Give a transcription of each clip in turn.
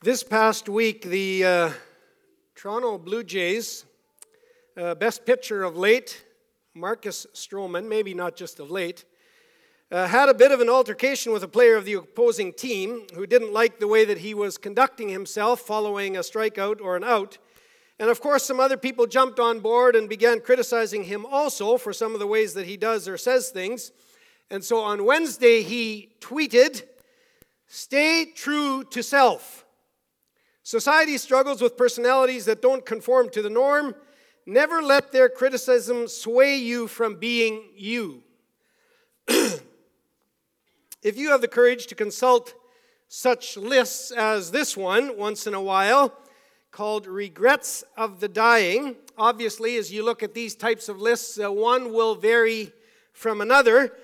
This past week, the uh, Toronto Blue Jays, uh, best pitcher of late, Marcus Stroman, maybe not just of late, uh, had a bit of an altercation with a player of the opposing team who didn't like the way that he was conducting himself following a strikeout or an out. And of course, some other people jumped on board and began criticizing him also for some of the ways that he does or says things. And so on Wednesday, he tweeted, Stay true to self. Society struggles with personalities that don't conform to the norm. Never let their criticism sway you from being you. if you have the courage to consult such lists as this one once in a while, called Regrets of the Dying, obviously, as you look at these types of lists, uh, one will vary from another.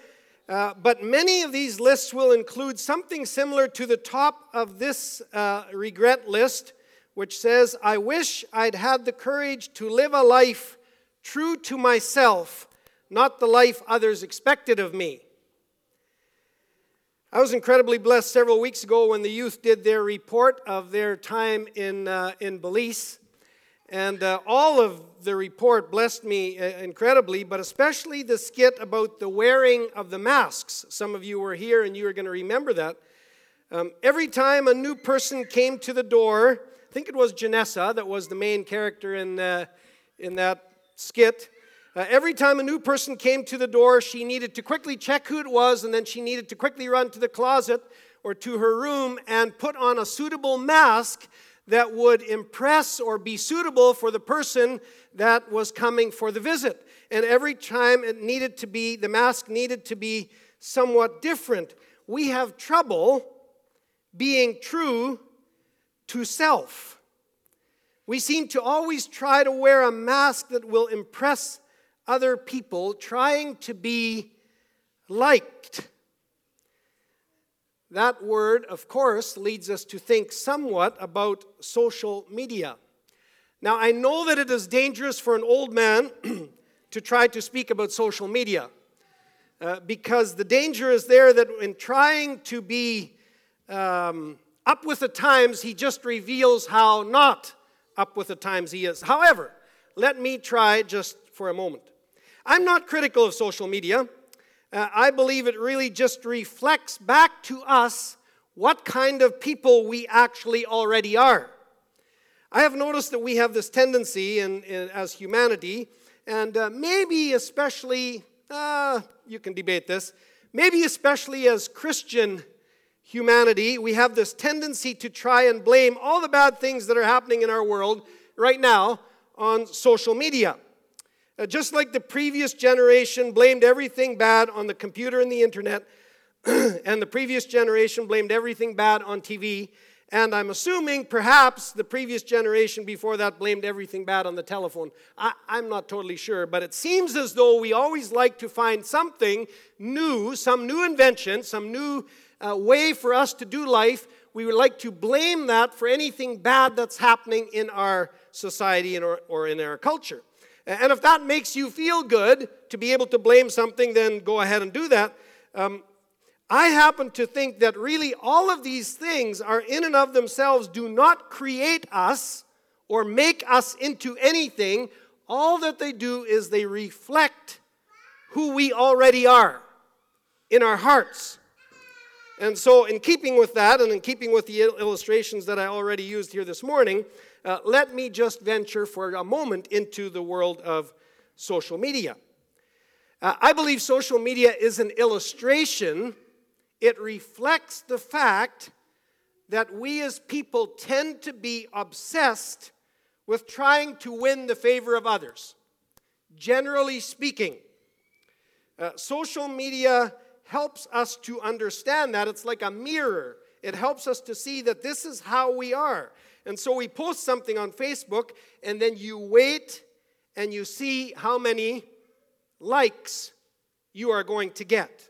Uh, but many of these lists will include something similar to the top of this uh, regret list, which says, I wish I'd had the courage to live a life true to myself, not the life others expected of me. I was incredibly blessed several weeks ago when the youth did their report of their time in, uh, in Belize. And uh, all of the report blessed me uh, incredibly, but especially the skit about the wearing of the masks. Some of you were here and you are going to remember that. Um, every time a new person came to the door, I think it was Janessa that was the main character in, uh, in that skit. Uh, every time a new person came to the door, she needed to quickly check who it was, and then she needed to quickly run to the closet or to her room and put on a suitable mask that would impress or be suitable for the person that was coming for the visit. And every time it needed to be, the mask needed to be somewhat different. We have trouble being true to self. We seem to always try to wear a mask that will impress other people, trying to be liked. That word, of course, leads us to think somewhat about social media. Now, I know that it is dangerous for an old man to try to speak about social media uh, because the danger is there that in trying to be um, up with the times, he just reveals how not up with the times he is. However, let me try just for a moment. I'm not critical of social media uh, I believe it really just reflects back to us what kind of people we actually already are. I have noticed that we have this tendency in, in as humanity, and uh, maybe especially, uh, you can debate this, maybe especially as Christian humanity, we have this tendency to try and blame all the bad things that are happening in our world right now on social media. Uh, just like the previous generation blamed everything bad on the computer and the internet, and the previous generation blamed everything bad on TV, and I'm assuming perhaps the previous generation before that blamed everything bad on the telephone. I, am not totally sure, but it seems as though we always like to find something new, some new invention, some new uh, way for us to do life. We would like to blame that for anything bad that's happening in our society or, or in our culture. And if that makes you feel good to be able to blame something, then go ahead and do that. Um, I happen to think that really all of these things are in and of themselves do not create us or make us into anything. All that they do is they reflect who we already are in our hearts. And so, in keeping with that, and in keeping with the illustrations that I already used here this morning, uh, let me just venture for a moment into the world of social media. Uh, I believe social media is an illustration, it reflects the fact that we as people tend to be obsessed with trying to win the favor of others. Generally speaking, uh, social media helps us to understand that. It's like a mirror. It helps us to see that this is how we are. And so we post something on Facebook, and then you wait and you see how many likes you are going to get.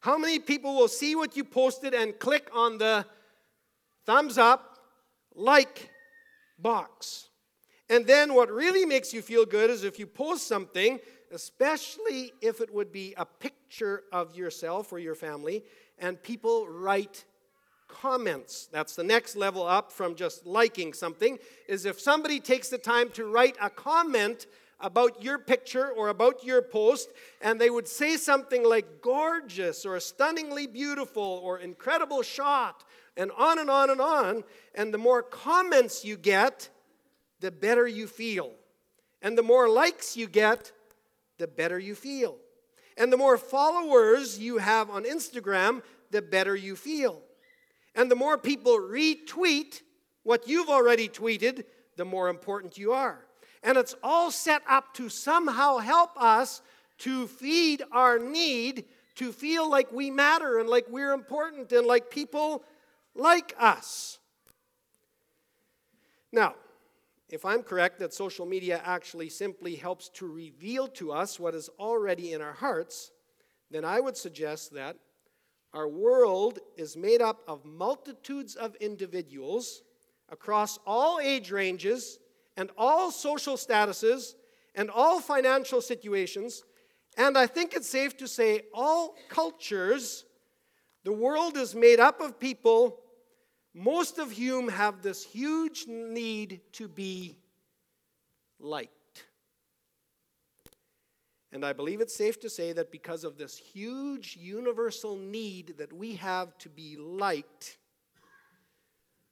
How many people will see what you posted and click on the thumbs up, like box? And then what really makes you feel good is if you post something, especially if it would be a picture of yourself or your family, and people write comments. That's the next level up from just liking something, is if somebody takes the time to write a comment about your picture or about your post, and they would say something like gorgeous or stunningly beautiful or incredible shot, and on and on and on. And the more comments you get, the better you feel. And the more likes you get, the better you feel. And the more followers you have on Instagram, the better you feel. And the more people retweet what you've already tweeted, the more important you are. And it's all set up to somehow help us to feed our need to feel like we matter and like we're important and like people like us. Now, if I'm correct that social media actually simply helps to reveal to us what is already in our hearts, then I would suggest that our world is made up of multitudes of individuals across all age ranges and all social statuses and all financial situations, and I think it's safe to say all cultures. The world is made up of people, most of whom have this huge need to be liked. And I believe it's safe to say that because of this huge universal need that we have to be liked,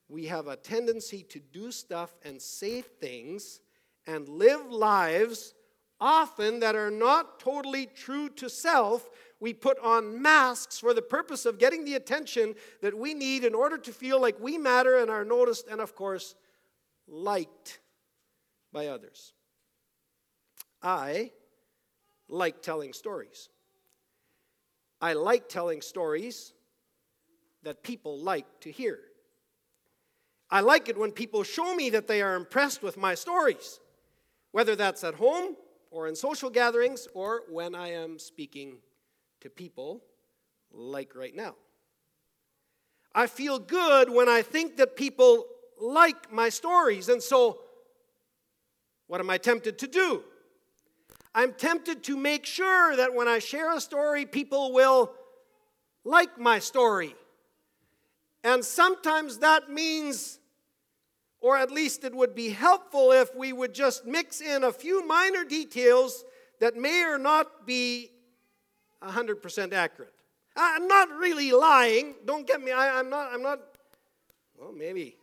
we have a tendency to do stuff and say things and live lives often that are not totally true to self. We put on masks for the purpose of getting the attention that we need in order to feel like we matter and are noticed and, of course, liked by others. I like telling stories. I like telling stories that people like to hear. I like it when people show me that they are impressed with my stories, whether that's at home or in social gatherings or when I am speaking to people like right now. I feel good when I think that people like my stories, and so what am I tempted to do? I'm tempted to make sure that when I share a story, people will like my story. And sometimes that means, or at least it would be helpful if we would just mix in a few minor details that may or not be 100% accurate. I'm not really lying. Don't get me. I, am not. I'm not. Well, maybe.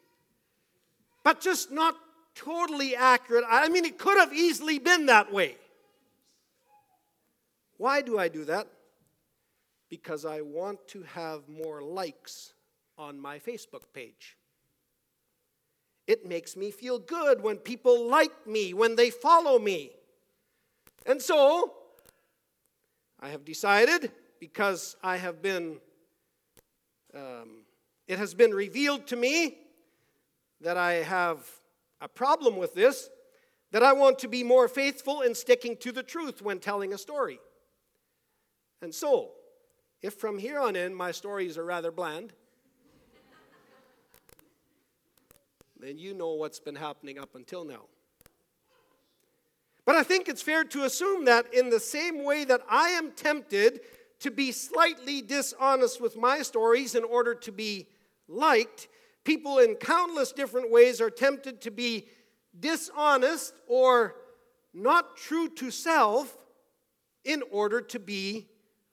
But just not totally accurate. I mean, it could have easily been that way. Why do I do that? Because I want to have more likes on my Facebook page. It makes me feel good when people like me, when they follow me. And so, I have decided, because I have been, um, it has been revealed to me that I have a problem with this, that I want to be more faithful in sticking to the truth when telling a story. And so, if from here on in my stories are rather bland, then you know what's been happening up until now. But I think it's fair to assume that in the same way that I am tempted to be slightly dishonest with my stories in order to be liked, people in countless different ways are tempted to be dishonest or not true to self in order to be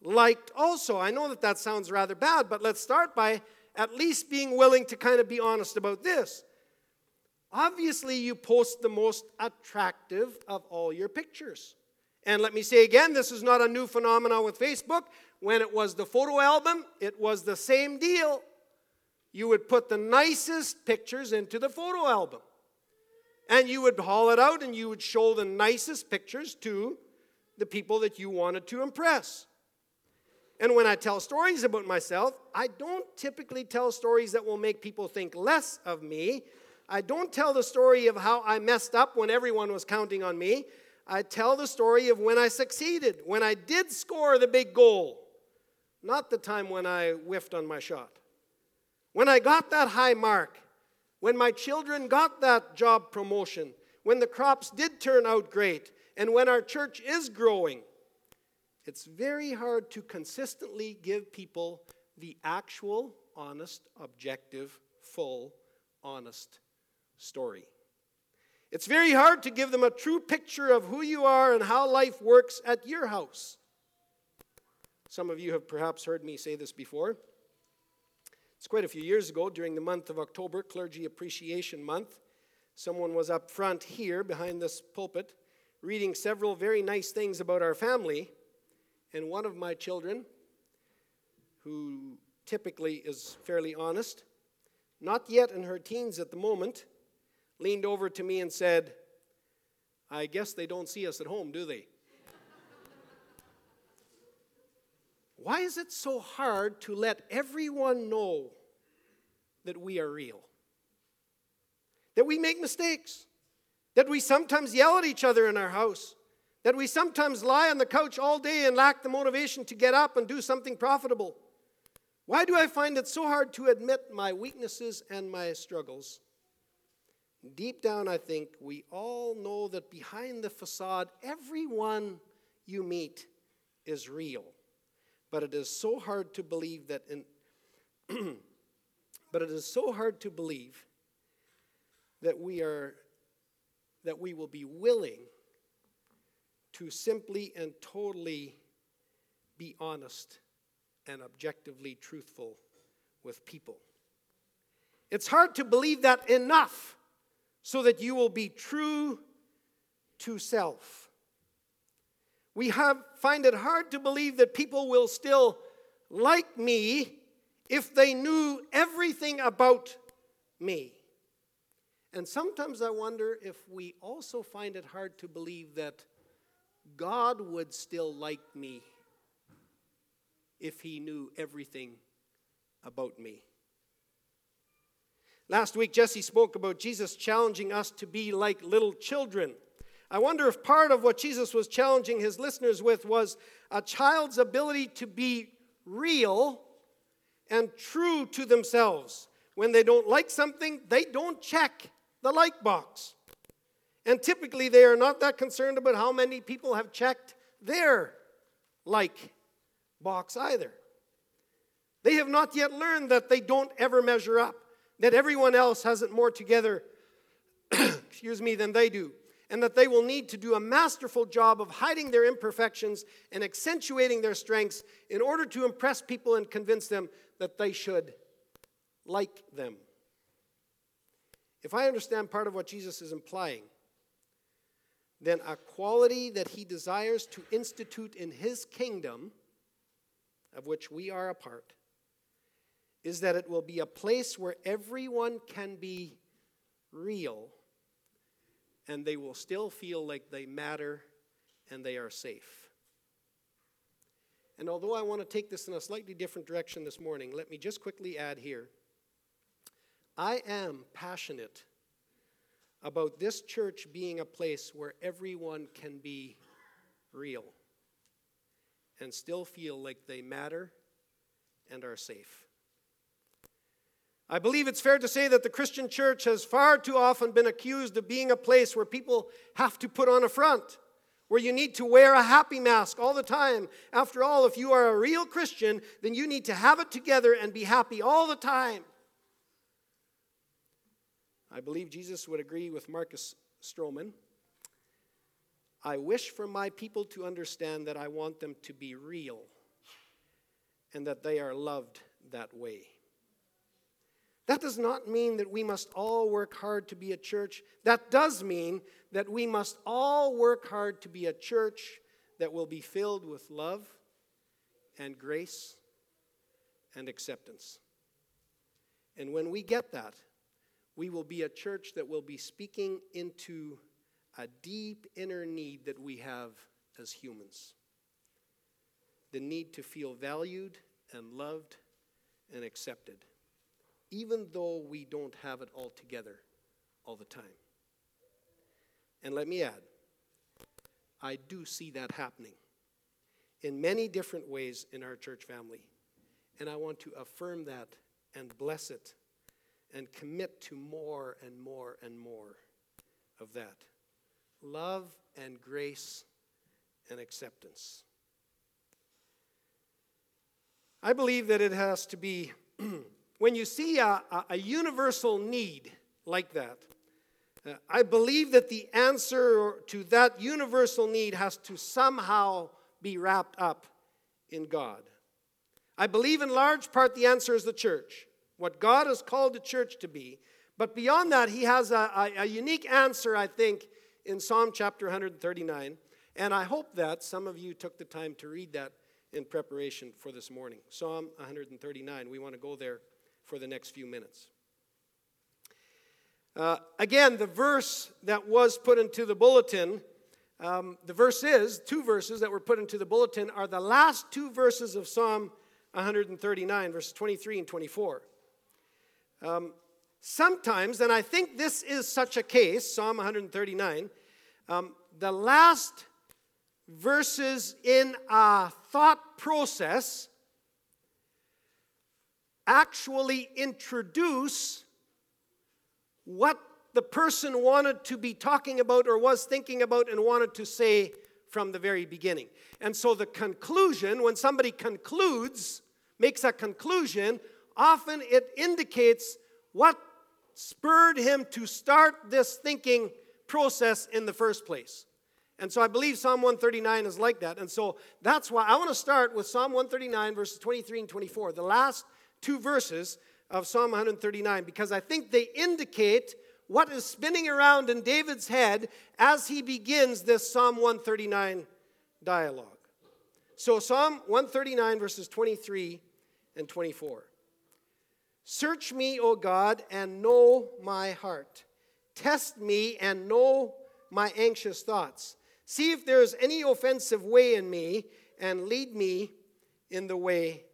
liked also. I know that that sounds rather bad, but let's start by at least being willing to kind of be honest about this. Obviously, you post the most attractive of all your pictures. And let me say again, this is not a new phenomenon with Facebook. When it was the photo album, it was the same deal. You would put the nicest pictures into the photo album. And you would haul it out and you would show the nicest pictures to the people that you wanted to impress. And when I tell stories about myself, I don't typically tell stories that will make people think less of me. I don't tell the story of how I messed up when everyone was counting on me. I tell the story of when I succeeded, when I did score the big goal, not the time when I whiffed on my shot. When I got that high mark, when my children got that job promotion, when the crops did turn out great, and when our church is growing. It's very hard to consistently give people the actual honest, objective, full, honest story. It's very hard to give them a true picture of who you are and how life works at your house. Some of you have perhaps heard me say this before. It's quite a few years ago during the month of October, Clergy Appreciation Month. Someone was up front here behind this pulpit reading several very nice things about our family, and one of my children, who typically is fairly honest, not yet in her teens at the moment, leaned over to me and said, I guess they don't see us at home, do they? Why is it so hard to let everyone know that we are real? That we make mistakes? That we sometimes yell at each other in our house? That we sometimes lie on the couch all day and lack the motivation to get up and do something profitable? Why do I find it so hard to admit my weaknesses and my struggles? Deep down, I think we all know that behind the facade, everyone you meet is real. But it is so hard to believe that in but it is so hard to believe that we are that we will be willing to simply and totally be honest and objectively truthful with people. It's hard to believe that enough so that you will be true to self. We have, find it hard to believe that people will still like me if they knew everything about me. And sometimes I wonder if we also find it hard to believe that God would still like me if he knew everything about me. Last week, Jesse spoke about Jesus challenging us to be like little children. I wonder if part of what Jesus was challenging his listeners with was a child's ability to be real and true to themselves. When they don't like something, they don't check the like box. And typically, they are not that concerned about how many people have checked their like box either. They have not yet learned that they don't ever measure up, that everyone else has it more together, excuse me, than they do, and that they will need to do a masterful job of hiding their imperfections and accentuating their strengths in order to impress people and convince them that they should like them. If I understand part of what Jesus is implying, then a quality that he desires to institute in his kingdom of which we are a part, is that it will be a place where everyone can be real and they will still feel like they matter and they are safe. And although I want to take this in a slightly different direction this morning, let me just quickly add here I am passionate about this church being a place where everyone can be real and still feel like they matter and are safe. I believe it's fair to say that the Christian church has far too often been accused of being a place where people have to put on a front, where you need to wear a happy mask all the time. After all, if you are a real Christian, then you need to have it together and be happy all the time. I believe Jesus would agree with Marcus Stroman I wish for my people to understand that I want them to be real and that they are loved that way. That does not mean that we must all work hard to be a church. That does mean that we must all work hard to be a church that will be filled with love and grace and acceptance. And when we get that, we will be a church that will be speaking into a deep inner need that we have as humans the need to feel valued and loved and accepted, even though we don't have it all together all the time. And let me add, I do see that happening in many different ways in our church family. And I want to affirm that and bless it and commit to more and more and more of that love and grace and acceptance. I believe that it has to be when you see a, a, universal need like that, uh, I believe that the answer to that universal need has to somehow be wrapped up in God. I believe in large part the answer is the church, what God has called the church to be. But beyond that, he has a, a, a unique answer, I think, in Psalm chapter 139. And I hope that some of you took the time to read that in preparation for this morning. Psalm 139. We want to go there for the next few minutes. Uh, again, the verse that was put into the bulletin, um, the verse is, two verses that were put into the bulletin are the last two verses of Psalm 139, verses 23 and 24. Um, sometimes, and I think this is such a case, Psalm 139, um, the last verses in a thought process actually introduce what the person wanted to be talking about or was thinking about and wanted to say from the very beginning. And so the conclusion, when somebody concludes, makes a conclusion, often it indicates what spurred him to start this thinking process in the first place. And so I believe Psalm 139 is like that. And so that's why I want to start with Psalm 139, verses 23 and 24, the last two verses of Psalm 139, because I think they indicate what is spinning around in David's head as he begins this Psalm 139 dialogue. So, Psalm 139, verses 23 and 24. Search me, O God, and know my heart. Test me and know my anxious thoughts. See if there is any offensive way in me, and lead me in the way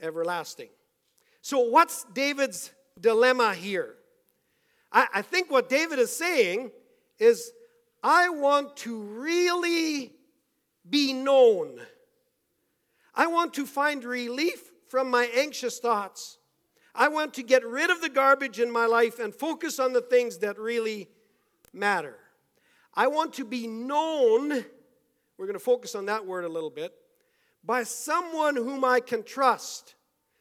everlasting. So, what's David's dilemma here? I, I think what David is saying is, I want to really be known. I want to find relief from my anxious thoughts. I want to get rid of the garbage in my life and focus on the things that really matter. I want to be known, we're going to focus on that word a little bit, by someone whom I can trust,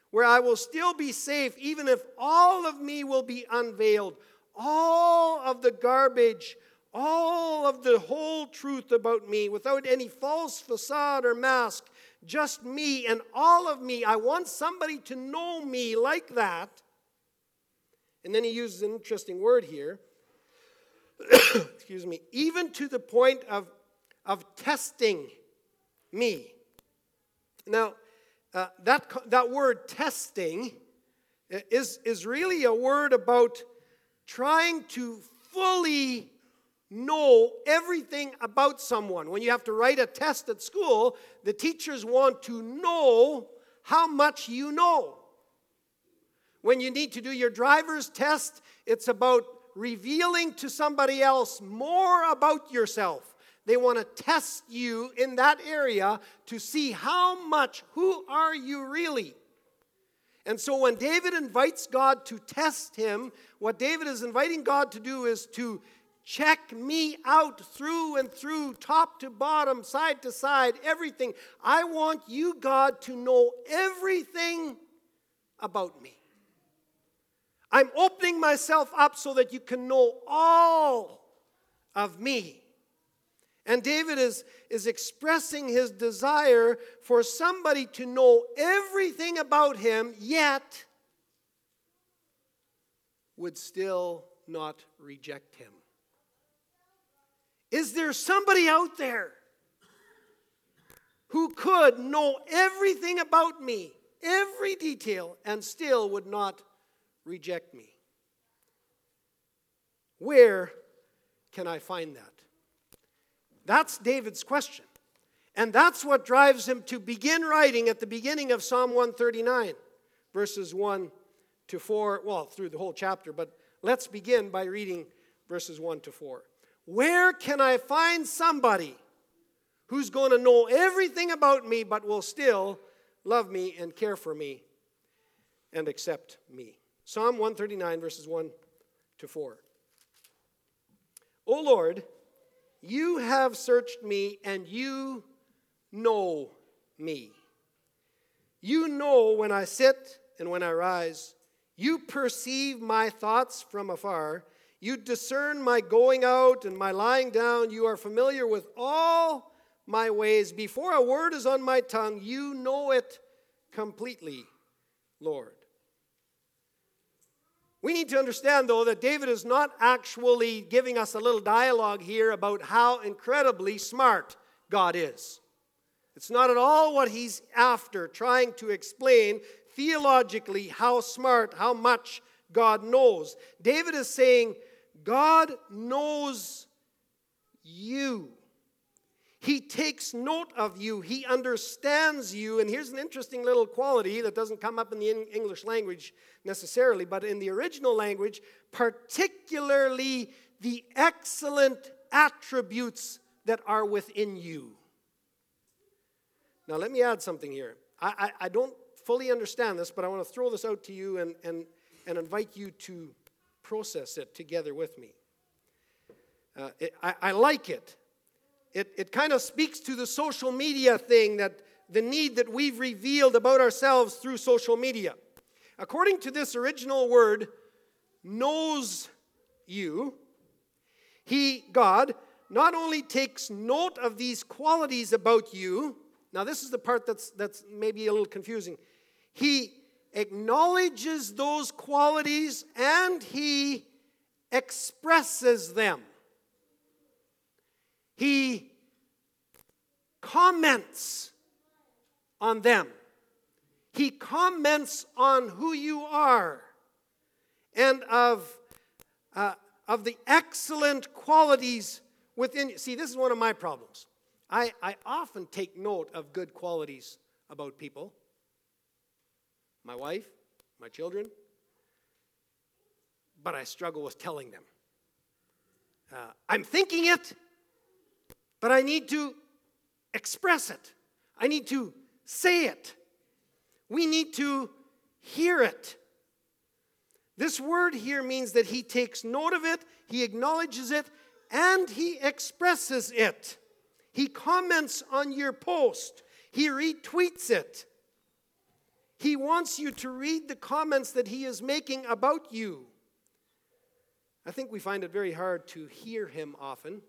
where I will still be safe, even if all of me will be unveiled, all of the garbage, all of the whole truth about me, without any false facade or mask, just me and all of me. I want somebody to know me like that. And then he uses an interesting word here excuse me, even to the point of, of testing me. Now, uh, that, that word testing is, is really a word about trying to fully know everything about someone. When you have to write a test at school, the teachers want to know how much you know. When you need to do your driver's test, it's about revealing to somebody else more about yourself. They want to test you in that area to see how much, who are you really? And so when David invites God to test him, what David is inviting God to do is to check me out through and through, top to bottom, side to side, everything. I want you, God, to know everything about me. I'm opening myself up so that you can know all of me. And David is, is expressing his desire for somebody to know everything about him, yet would still not reject him. Is there somebody out there who could know everything about me, every detail, and still would not reject me? Where can I find that? That's David's question. And that's what drives him to begin writing at the beginning of Psalm 139, verses 1 to 4, well, through the whole chapter, but let's begin by reading verses 1 to 4. Where can I find somebody who's going to know everything about me but will still love me and care for me and accept me? Psalm 139, verses 1 to 4. O Lord, you have searched me and you know me. You know when I sit and when I rise. You perceive my thoughts from afar. You discern my going out and my lying down. You are familiar with all my ways. Before a word is on my tongue, you know it completely, Lord. We need to understand, though, that David is not actually giving us a little dialogue here about how incredibly smart God is. It's not at all what he's after, trying to explain theologically how smart, how much God knows. David is saying, God knows you. He takes note of you. He understands you. And here's an interesting little quality that doesn't come up in the English language necessarily, but in the original language, particularly the excellent attributes that are within you. Now, let me add something here. I, I, I don't fully understand this, but I want to throw this out to you and, and, and invite you to process it together with me. Uh, it, I, I like it. It, it kind of speaks to the social media thing that the need that we've revealed about ourselves through social media. According to this original word, knows you, he, God, not only takes note of these qualities about you, now this is the part that's, that's maybe a little confusing. He acknowledges those qualities and he expresses them. He comments on them. He comments on who you are and of, uh, of the excellent qualities within you. See, this is one of my problems. I, I often take note of good qualities about people my wife, my children, but I struggle with telling them. Uh, I'm thinking it, but I need to express it. I need to say it. We need to hear it. This word here means that he takes note of it, he acknowledges it, and he expresses it. He comments on your post, he retweets it. He wants you to read the comments that he is making about you. I think we find it very hard to hear him often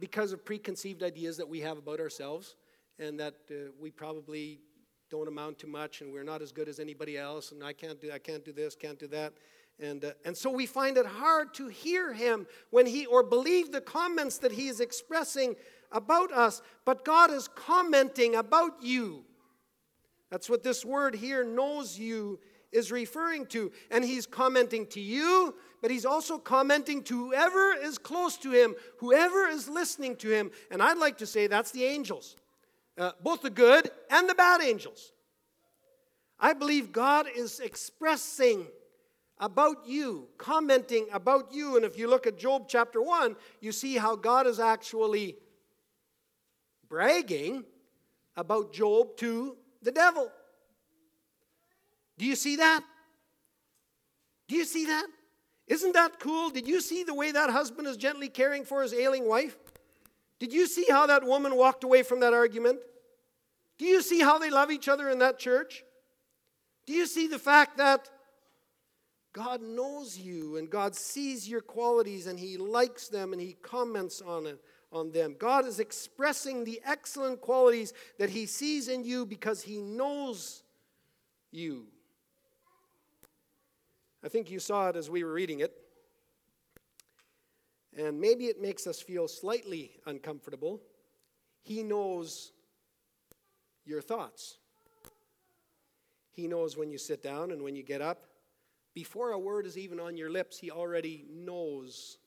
because of preconceived ideas that we have about ourselves and that uh, we probably don't amount to much and we're not as good as anybody else and I can't do I can't do this, can't do that. And, uh, and so we find it hard to hear him when he or believe the comments that he is expressing about us, but God is commenting about you. That's what this word here, knows you, is referring to. And he's commenting to you, but he's also commenting to whoever is close to him, whoever is listening to him. And I'd like to say that's the angels, uh, both the good and the bad angels. I believe God is expressing about you, commenting about you. And if you look at Job chapter 1, you see how God is actually bragging about Job to the devil. Do you see that? Do you see that? Isn't that cool? Did you see the way that husband is gently caring for his ailing wife? Did you see how that woman walked away from that argument? Do you see how they love each other in that church? Do you see the fact that God knows you and God sees your qualities and He likes them and He comments on it? On them. God is expressing the excellent qualities that He sees in you because He knows you. I think you saw it as we were reading it. And maybe it makes us feel slightly uncomfortable. He knows your thoughts. He knows when you sit down and when you get up. Before a word is even on your lips, He already knows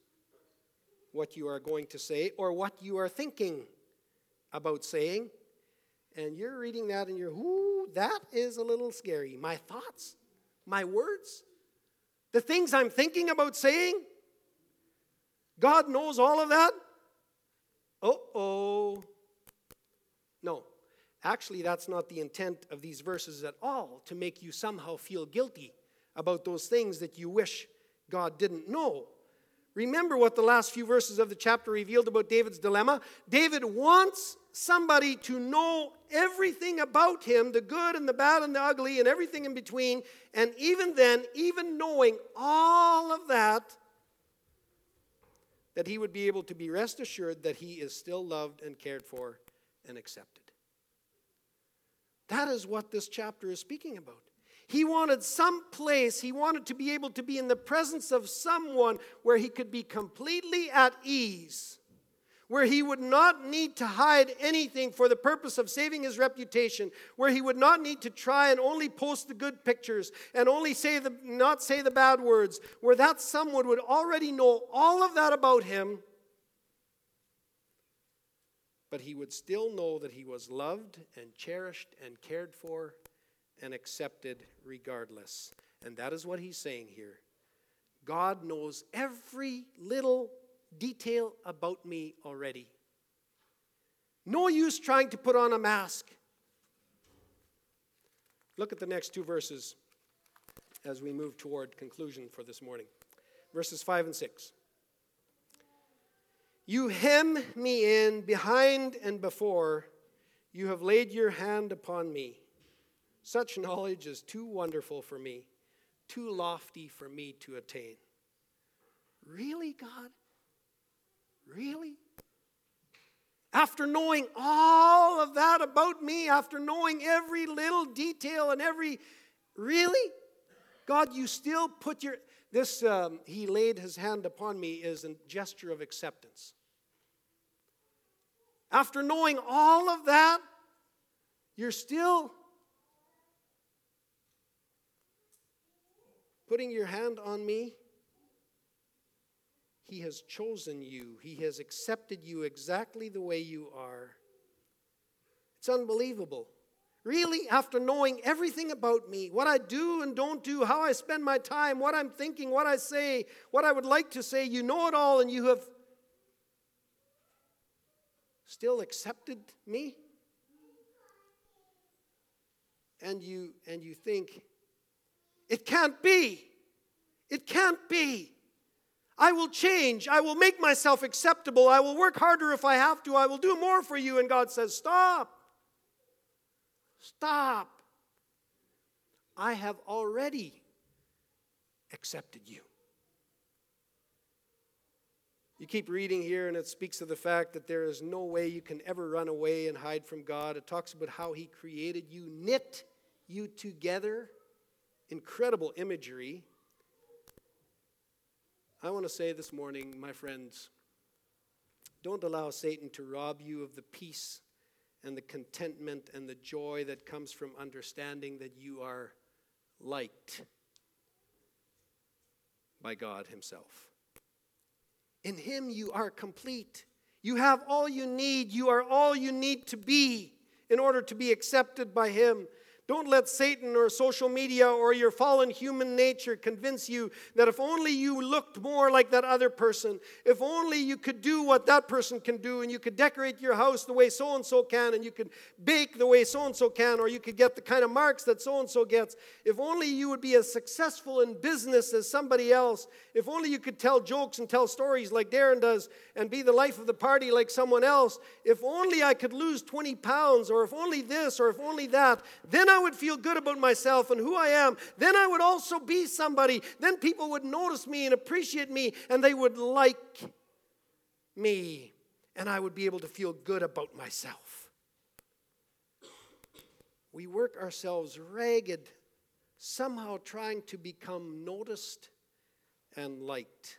what you are going to say or what you are thinking about saying. And you're reading that and you're, ooh, that is a little scary. My thoughts, my words, the things I'm thinking about saying, God knows all of that? Uh oh. No, actually, that's not the intent of these verses at all, to make you somehow feel guilty about those things that you wish God didn't know. Remember what the last few verses of the chapter revealed about David's dilemma. David wants somebody to know everything about him the good and the bad and the ugly and everything in between. And even then, even knowing all of that, that he would be able to be rest assured that he is still loved and cared for and accepted. That is what this chapter is speaking about. He wanted some place, he wanted to be able to be in the presence of someone where he could be completely at ease, where he would not need to hide anything for the purpose of saving his reputation, where he would not need to try and only post the good pictures and only say the not say the bad words, where that someone would already know all of that about him but he would still know that he was loved and cherished and cared for and accepted regardless. And that is what he's saying here. God knows every little detail about me already. No use trying to put on a mask. Look at the next two verses as we move toward conclusion for this morning. Verses 5 and 6. You hem me in behind and before. You have laid your hand upon me. Such knowledge is too wonderful for me, too lofty for me to attain. Really, God? Really? After knowing all of that about me, after knowing every little detail and every. Really? God, you still put your. This, um, he laid his hand upon me, is a gesture of acceptance. After knowing all of that, you're still putting your hand on me. He has chosen you, He has accepted you exactly the way you are. It's unbelievable. Really, after knowing everything about me, what I do and don't do, how I spend my time, what I'm thinking, what I say, what I would like to say, you know it all, and you have still accepted me? And you and you think it can't be. It can't be. I will change. I will make myself acceptable. I will work harder if I have to. I will do more for you. And God says, Stop. Stop. I have already accepted you. You keep reading here, and it speaks of the fact that there is no way you can ever run away and hide from God. It talks about how He created you, knit you together. Incredible imagery. I want to say this morning, my friends, don't allow Satan to rob you of the peace and the contentment and the joy that comes from understanding that you are liked by God Himself. In Him, you are complete. You have all you need. You are all you need to be in order to be accepted by Him. Don't let Satan or social media or your fallen human nature convince you that if only you looked more like that other person, if only you could do what that person can do, and you could decorate your house the way so and so can, and you could bake the way so and so can, or you could get the kind of marks that so and so gets, if only you would be as successful in business as somebody else, if only you could tell jokes and tell stories like Darren does and be the life of the party like someone else, if only I could lose 20 pounds, or if only this, or if only that, then I would feel good about myself and who I am, then I would also be somebody. Then people would notice me and appreciate me and they would like me. And I would be able to feel good about myself. We work ourselves ragged, somehow trying to become noticed and liked.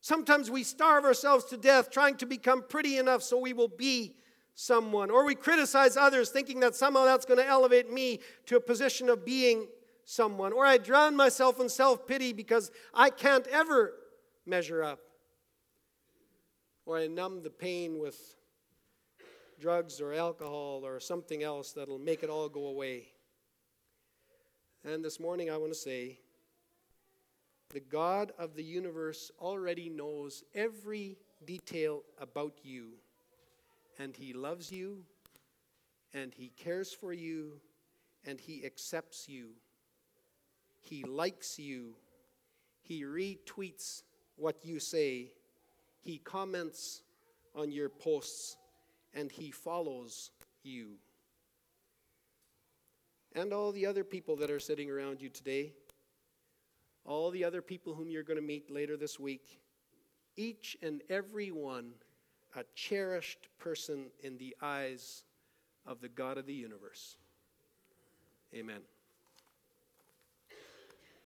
Sometimes we starve ourselves to death trying to become pretty enough so we will be someone. Or we criticize others thinking that somehow that's going to elevate me to a position of being someone. Or I drown myself in self pity because I can't ever measure up. Or I numb the pain with drugs or alcohol or something else that'll make it all go away. And this morning I want to say the God of the universe already knows every detail about you and He loves you, and He cares for you, and He accepts you. He likes you. He retweets what you say. He comments on your posts, and He follows you. And all the other people that are sitting around you today, all the other people whom you're going to meet later this week, each and every one a cherished person in the eyes of the God of the universe. Amen.